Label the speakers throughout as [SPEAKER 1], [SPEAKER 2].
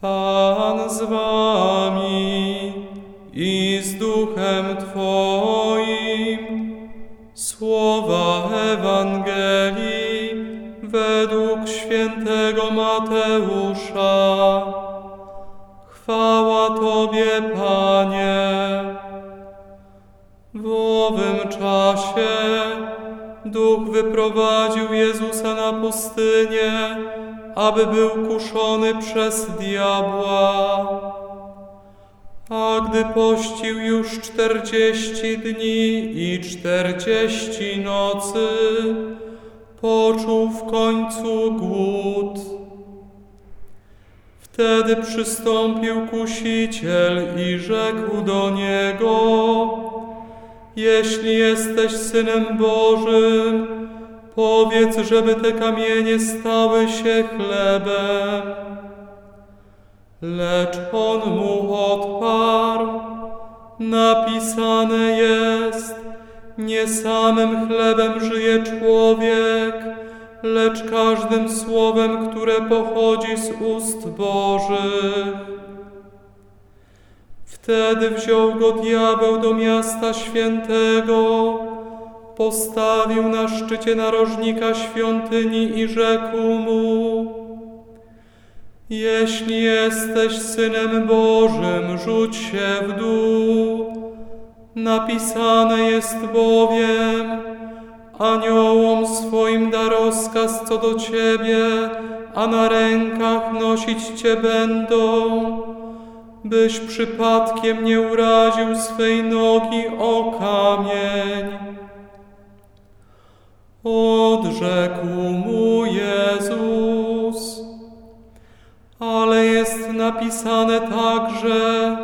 [SPEAKER 1] Pan z wami i z duchem Twoim. Słowa Ewangelii według świętego Mateusza. Chwała Tobie, Panie. W owym czasie Duch wyprowadził Jezusa na pustynię, aby był kuszony przez diabła. A gdy pościł już czterdzieści dni i czterdzieści nocy, poczuł w końcu głód. Wtedy przystąpił kusiciel i rzekł do niego, jeśli jesteś Synem Bożym, powiedz, żeby te kamienie stały się chlebem. Lecz on mu odparł, napisane jest, nie samym chlebem żyje człowiek, lecz każdym słowem, które pochodzi z ust Bożych. Wtedy wziął go diabeł do miasta świętego, postawił na szczycie narożnika świątyni i rzekł mu: Jeśli jesteś synem Bożym, rzuć się w dół. Napisane jest bowiem: Aniołom swoim da rozkaz co do ciebie, a na rękach nosić cię będą byś przypadkiem nie uraził swej nogi o kamień. Odrzekł mu Jezus, ale jest napisane także,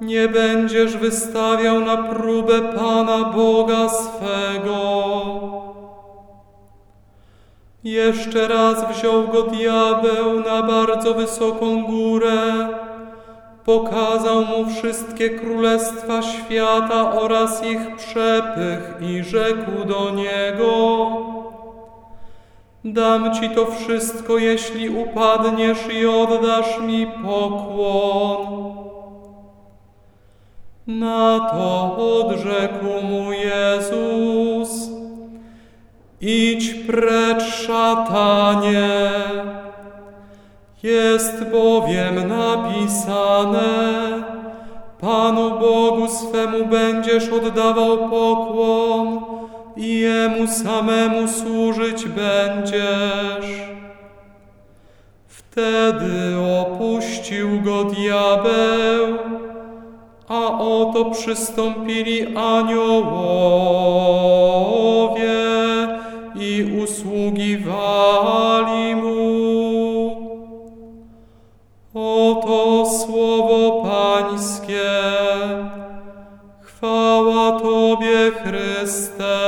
[SPEAKER 1] nie będziesz wystawiał na próbę Pana Boga swego. Jeszcze raz wziął go diabeł na bardzo wysoką górę, pokazał mu wszystkie królestwa świata oraz ich przepych i rzekł do niego: Dam ci to wszystko, jeśli upadniesz i oddasz mi pokłon. Na to odrzekł mu Jezus: Idź precz, szatanie. Jest bowiem napisane, Panu Bogu swemu będziesz oddawał pokłon i Jemu samemu służyć będziesz. Wtedy opuścił go diabeł, a oto przystąpili aniołowie Oto słowo Pańskie. Chwała Tobie, Chryste.